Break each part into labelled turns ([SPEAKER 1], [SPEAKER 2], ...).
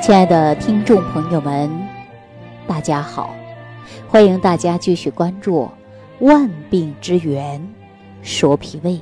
[SPEAKER 1] 亲爱的听众朋友们，大家好！欢迎大家继续关注《万病之源说脾胃》。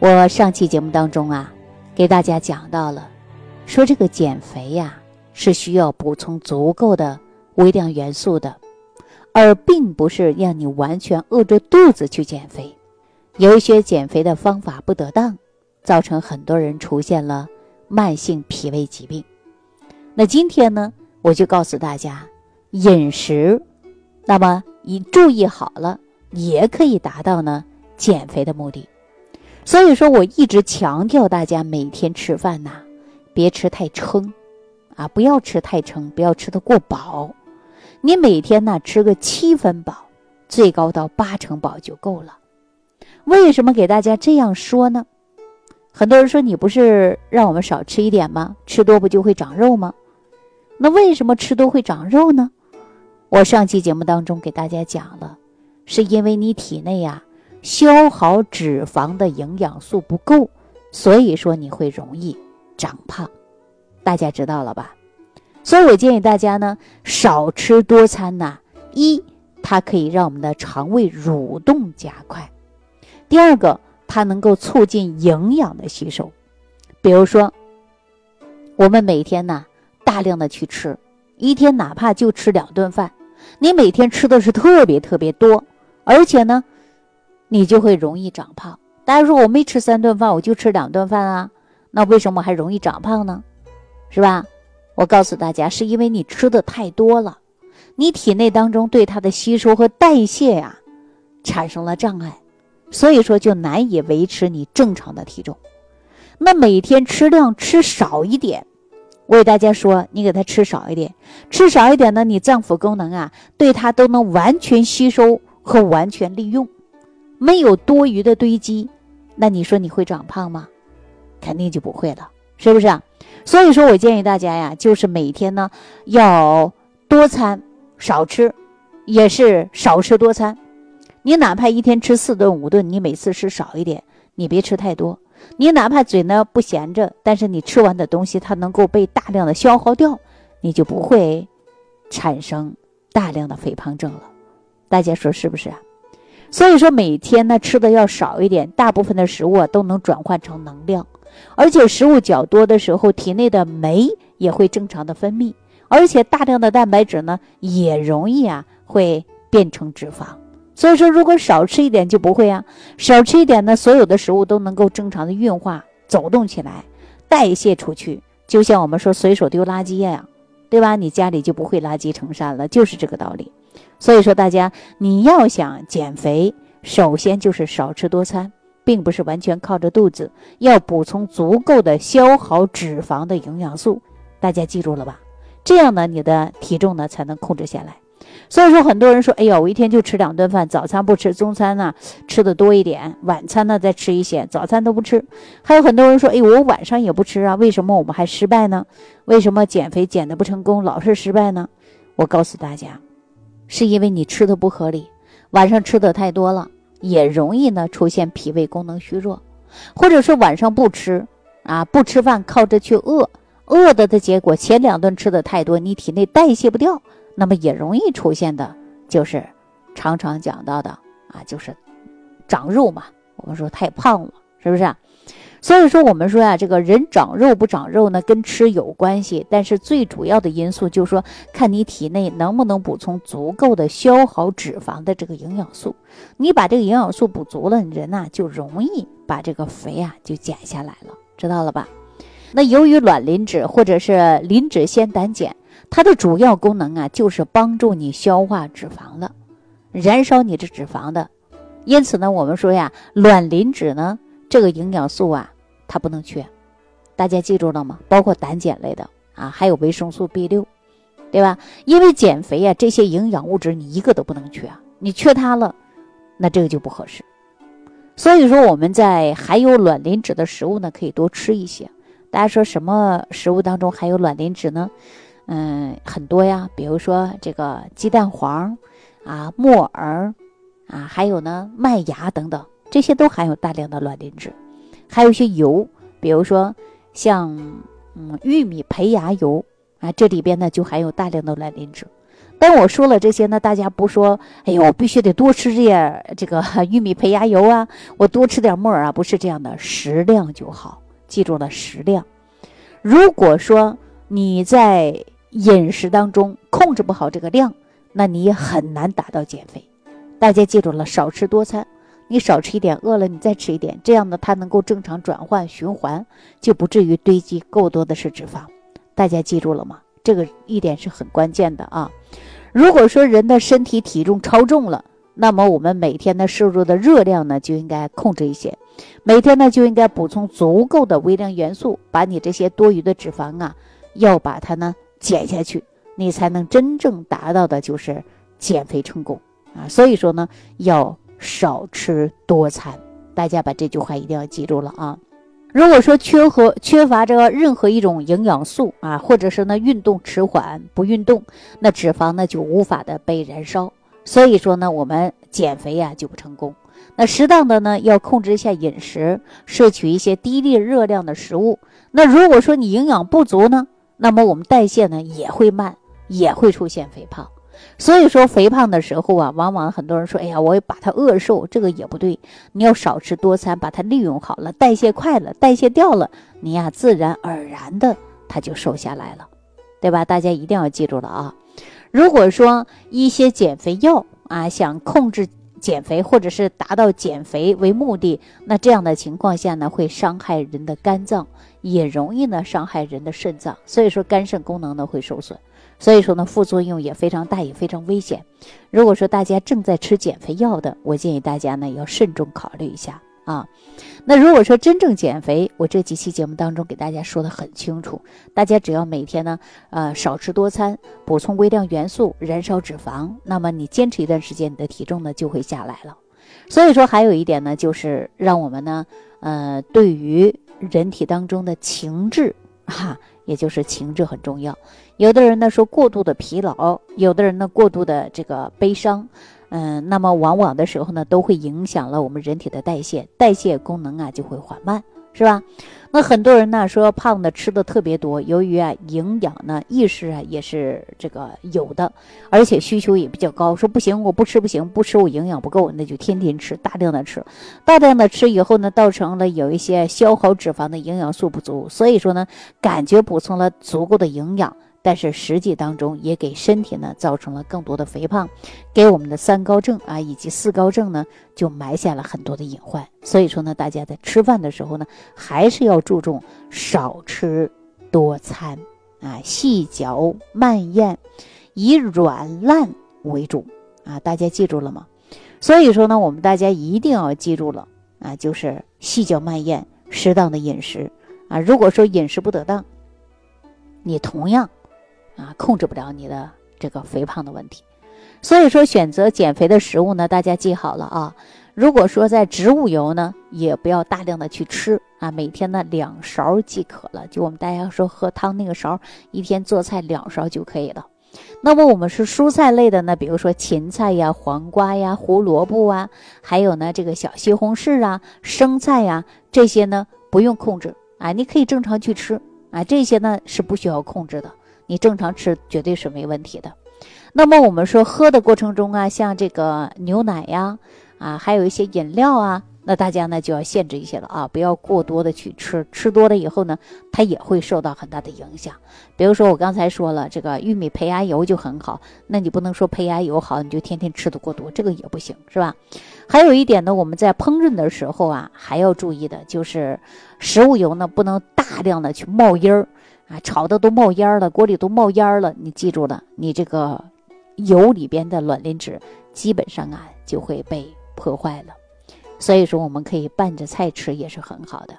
[SPEAKER 1] 我上期节目当中啊，给大家讲到了，说这个减肥呀是需要补充足够的微量元素的，而并不是让你完全饿着肚子去减肥。有一些减肥的方法不得当，造成很多人出现了慢性脾胃疾病。那今天呢，我就告诉大家，饮食，那么你注意好了，也可以达到呢减肥的目的。所以说，我一直强调大家每天吃饭呐，别吃太撑，啊，不要吃太撑，不要吃的过饱。你每天呢吃个七分饱，最高到八成饱就够了。为什么给大家这样说呢？很多人说你不是让我们少吃一点吗？吃多不就会长肉吗？那为什么吃多会长肉呢？我上期节目当中给大家讲了，是因为你体内呀消耗脂肪的营养素不够，所以说你会容易长胖。大家知道了吧？所以我建议大家呢少吃多餐呐。一，它可以让我们的肠胃蠕动加快；第二个，它能够促进营养的吸收。比如说，我们每天呢。大量的去吃，一天哪怕就吃两顿饭，你每天吃的是特别特别多，而且呢，你就会容易长胖。大家说我没吃三顿饭，我就吃两顿饭啊，那为什么还容易长胖呢？是吧？我告诉大家，是因为你吃的太多了，你体内当中对它的吸收和代谢呀产生了障碍，所以说就难以维持你正常的体重。那每天吃量吃少一点。我给大家说，你给他吃少一点，吃少一点呢，你脏腑功能啊，对它都能完全吸收和完全利用，没有多余的堆积，那你说你会长胖吗？肯定就不会了，是不是啊？所以说我建议大家呀，就是每天呢要多餐少吃，也是少吃多餐。你哪怕一天吃四顿五顿，你每次吃少一点，你别吃太多。你哪怕嘴呢不闲着，但是你吃完的东西它能够被大量的消耗掉，你就不会产生大量的肥胖症了。大家说是不是啊？所以说每天呢吃的要少一点，大部分的食物啊都能转换成能量，而且食物较多的时候，体内的酶也会正常的分泌，而且大量的蛋白质呢也容易啊会变成脂肪。所以说，如果少吃一点就不会啊，少吃一点呢，所有的食物都能够正常的运化、走动起来、代谢出去，就像我们说随手丢垃圾一样，对吧？你家里就不会垃圾成山了，就是这个道理。所以说，大家你要想减肥，首先就是少吃多餐，并不是完全靠着肚子，要补充足够的消耗脂肪的营养素。大家记住了吧？这样呢，你的体重呢才能控制下来。所以说，很多人说：“哎呀，我一天就吃两顿饭，早餐不吃，中餐呢吃的多一点，晚餐呢再吃一些，早餐都不吃。”还有很多人说：“哎，我晚上也不吃啊，为什么我们还失败呢？为什么减肥减的不成功，老是失败呢？”我告诉大家，是因为你吃的不合理，晚上吃的太多了，也容易呢出现脾胃功能虚弱，或者说晚上不吃啊，不吃饭靠着去饿，饿的的结果，前两顿吃的太多，你体内代谢不掉。那么也容易出现的，就是常常讲到的啊，就是长肉嘛。我们说太胖了，是不是？所以说我们说呀，这个人长肉不长肉呢，跟吃有关系，但是最主要的因素就是说，看你体内能不能补充足够的消耗脂肪的这个营养素。你把这个营养素补足了，人呐就容易把这个肥啊就减下来了，知道了吧？那由于卵磷脂或者是磷脂酰胆碱。它的主要功能啊，就是帮助你消化脂肪的，燃烧你的脂肪的。因此呢，我们说呀，卵磷脂呢，这个营养素啊，它不能缺。大家记住了吗？包括胆碱类的啊，还有维生素 B 六，对吧？因为减肥啊，这些营养物质你一个都不能缺，你缺它了，那这个就不合适。所以说，我们在含有卵磷脂的食物呢，可以多吃一些。大家说什么食物当中含有卵磷脂呢？嗯，很多呀，比如说这个鸡蛋黄，啊，木耳，啊，还有呢麦芽等等，这些都含有大量的卵磷脂。还有一些油，比如说像嗯玉米胚芽油，啊，这里边呢就含有大量的卵磷脂。但我说了这些呢，大家不说，哎呦，我必须得多吃这这个 玉米胚芽油啊，我多吃点木耳啊，不是这样的，适量就好，记住了，食量。如果说你在饮食当中控制不好这个量，那你也很难达到减肥。大家记住了，少吃多餐，你少吃一点，饿了你再吃一点，这样呢，它能够正常转换循环，就不至于堆积够多的是脂肪。大家记住了吗？这个一点是很关键的啊！如果说人的身体体重超重了，那么我们每天的摄入的热量呢就应该控制一些，每天呢就应该补充足够的微量元素，把你这些多余的脂肪啊，要把它呢减下去，你才能真正达到的就是减肥成功啊！所以说呢，要少吃多餐，大家把这句话一定要记住了啊！如果说缺和缺乏这个任何一种营养素啊，或者是呢运动迟缓不运动，那脂肪呢就无法的被燃烧，所以说呢我们减肥呀就不成功。那适当的呢要控制一下饮食，摄取一些低热热量的食物。那如果说你营养不足呢，那么我们代谢呢也会慢，也会出现肥胖。所以说肥胖的时候啊，往往很多人说：“哎呀，我把它饿瘦，这个也不对。你要少吃多餐，把它利用好了，代谢快了，代谢掉了，你呀自然而然的它就瘦下来了，对吧？大家一定要记住了啊！如果说一些减肥药啊，想控制减肥或者是达到减肥为目的，那这样的情况下呢，会伤害人的肝脏，也容易呢伤害人的肾脏，所以说肝肾功能呢会受损。所以说呢，副作用也非常大，也非常危险。如果说大家正在吃减肥药的，我建议大家呢要慎重考虑一下啊。那如果说真正减肥，我这几期节目当中给大家说的很清楚，大家只要每天呢，呃，少吃多餐，补充微量元素，燃烧脂肪，那么你坚持一段时间，你的体重呢就会下来了。所以说还有一点呢，就是让我们呢，呃，对于人体当中的情志，哈。也就是情志很重要，有的人呢说过度的疲劳，有的人呢过度的这个悲伤，嗯，那么往往的时候呢都会影响了我们人体的代谢，代谢功能啊就会缓慢。是吧？那很多人呢说胖的吃的特别多，由于啊营养呢意识啊也是这个有的，而且需求也比较高，说不行我不吃不行，不吃我营养不够，那就天天吃，大量的吃，大量的吃以后呢，造成了有一些消耗脂肪的营养素不足，所以说呢感觉补充了足够的营养。但是实际当中也给身体呢造成了更多的肥胖，给我们的三高症啊以及四高症呢就埋下了很多的隐患。所以说呢，大家在吃饭的时候呢，还是要注重少吃多餐啊，细嚼慢咽，以软烂为主啊。大家记住了吗？所以说呢，我们大家一定要记住了啊，就是细嚼慢咽，适当的饮食啊。如果说饮食不得当，你同样。啊，控制不了你的这个肥胖的问题，所以说选择减肥的食物呢，大家记好了啊。如果说在植物油呢，也不要大量的去吃啊，每天呢两勺即可了。就我们大家说喝汤那个勺，一天做菜两勺就可以了。那么我们是蔬菜类的呢，比如说芹菜呀、黄瓜呀、胡萝卜啊，还有呢这个小西红柿啊、生菜呀，这些呢不用控制啊，你可以正常去吃啊，这些呢是不需要控制的。你正常吃绝对是没问题的。那么我们说喝的过程中啊，像这个牛奶呀，啊，还有一些饮料啊，那大家呢就要限制一些了啊，不要过多的去吃，吃多了以后呢，它也会受到很大的影响。比如说我刚才说了，这个玉米胚芽油就很好，那你不能说胚芽油好，你就天天吃的过多，这个也不行，是吧？还有一点呢，我们在烹饪的时候啊，还要注意的就是，食物油呢不能大量的去冒烟儿。啊，炒的都冒烟了，锅里都冒烟了。你记住了，你这个油里边的卵磷脂基本上啊就会被破坏了。所以说，我们可以拌着菜吃也是很好的。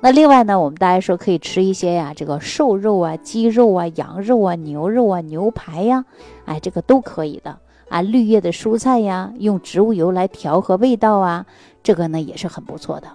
[SPEAKER 1] 那另外呢，我们大家说可以吃一些呀，这个瘦肉啊、鸡肉啊、羊肉啊、牛肉啊、牛排呀，哎，这个都可以的啊。绿叶的蔬菜呀，用植物油来调和味道啊，这个呢也是很不错的。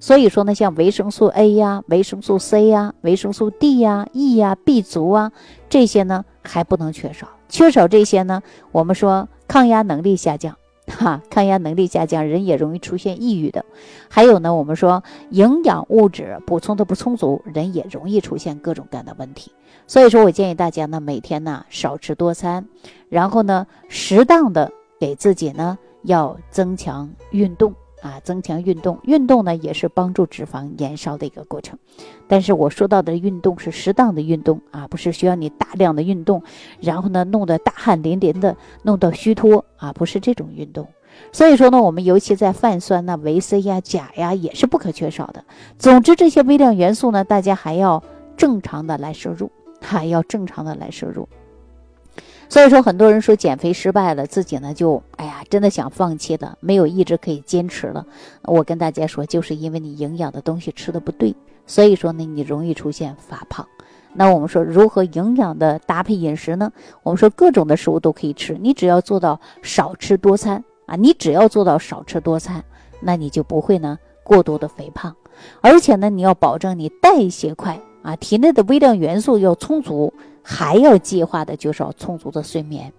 [SPEAKER 1] 所以说呢，像维生素 A 呀、维生素 C 呀、维生素 D 呀、E 呀、B 族啊，这些呢还不能缺少。缺少这些呢，我们说抗压能力下降 哈，抗压能力下降，人也容易出现抑郁的。还有呢，我们说营养物质补充的不充足，人也容易出现各种各样的问题。所以说我建议大家呢，每天呢少吃多餐，然后呢适当的给自己呢要增强运动。啊，增强运动，运动呢也是帮助脂肪燃烧的一个过程。但是我说到的运动是适当的运动啊，不是需要你大量的运动，然后呢弄得大汗淋漓的，弄到虚脱啊，不是这种运动。所以说呢，我们尤其在泛酸呐、维 C 呀、钾呀也是不可缺少的。总之，这些微量元素呢，大家还要正常的来摄入，还要正常的来摄入。所以说，很多人说减肥失败了，自己呢就哎呀，真的想放弃的，没有意志可以坚持了。我跟大家说，就是因为你营养的东西吃的不对，所以说呢，你容易出现发胖。那我们说如何营养的搭配饮食呢？我们说各种的食物都可以吃，你只要做到少吃多餐啊，你只要做到少吃多餐，那你就不会呢过多的肥胖，而且呢，你要保证你代谢快啊，体内的微量元素要充足。还要计划的就是要充足的睡眠，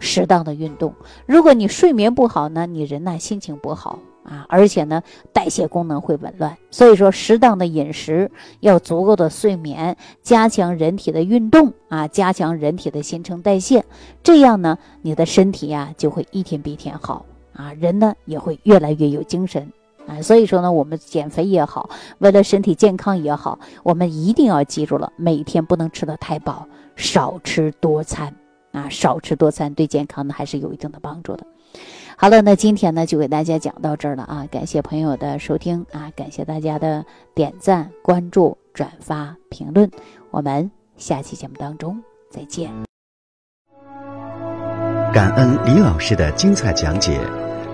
[SPEAKER 1] 适当的运动。如果你睡眠不好呢，你人呢心情不好啊，而且呢代谢功能会紊乱。所以说，适当的饮食，要足够的睡眠，加强人体的运动啊，加强人体的新陈代谢，这样呢，你的身体呀就会一天比一天好啊，人呢也会越来越有精神啊。所以说呢，我们减肥也好，为了身体健康也好，我们一定要记住了，每天不能吃的太饱。少吃多餐啊，少吃多餐对健康呢还是有一定的帮助的。好了，那今天呢就给大家讲到这儿了啊，感谢朋友的收听啊，感谢大家的点赞、关注、转发、评论，我们下期节目当中再见。
[SPEAKER 2] 感恩李老师的精彩讲解。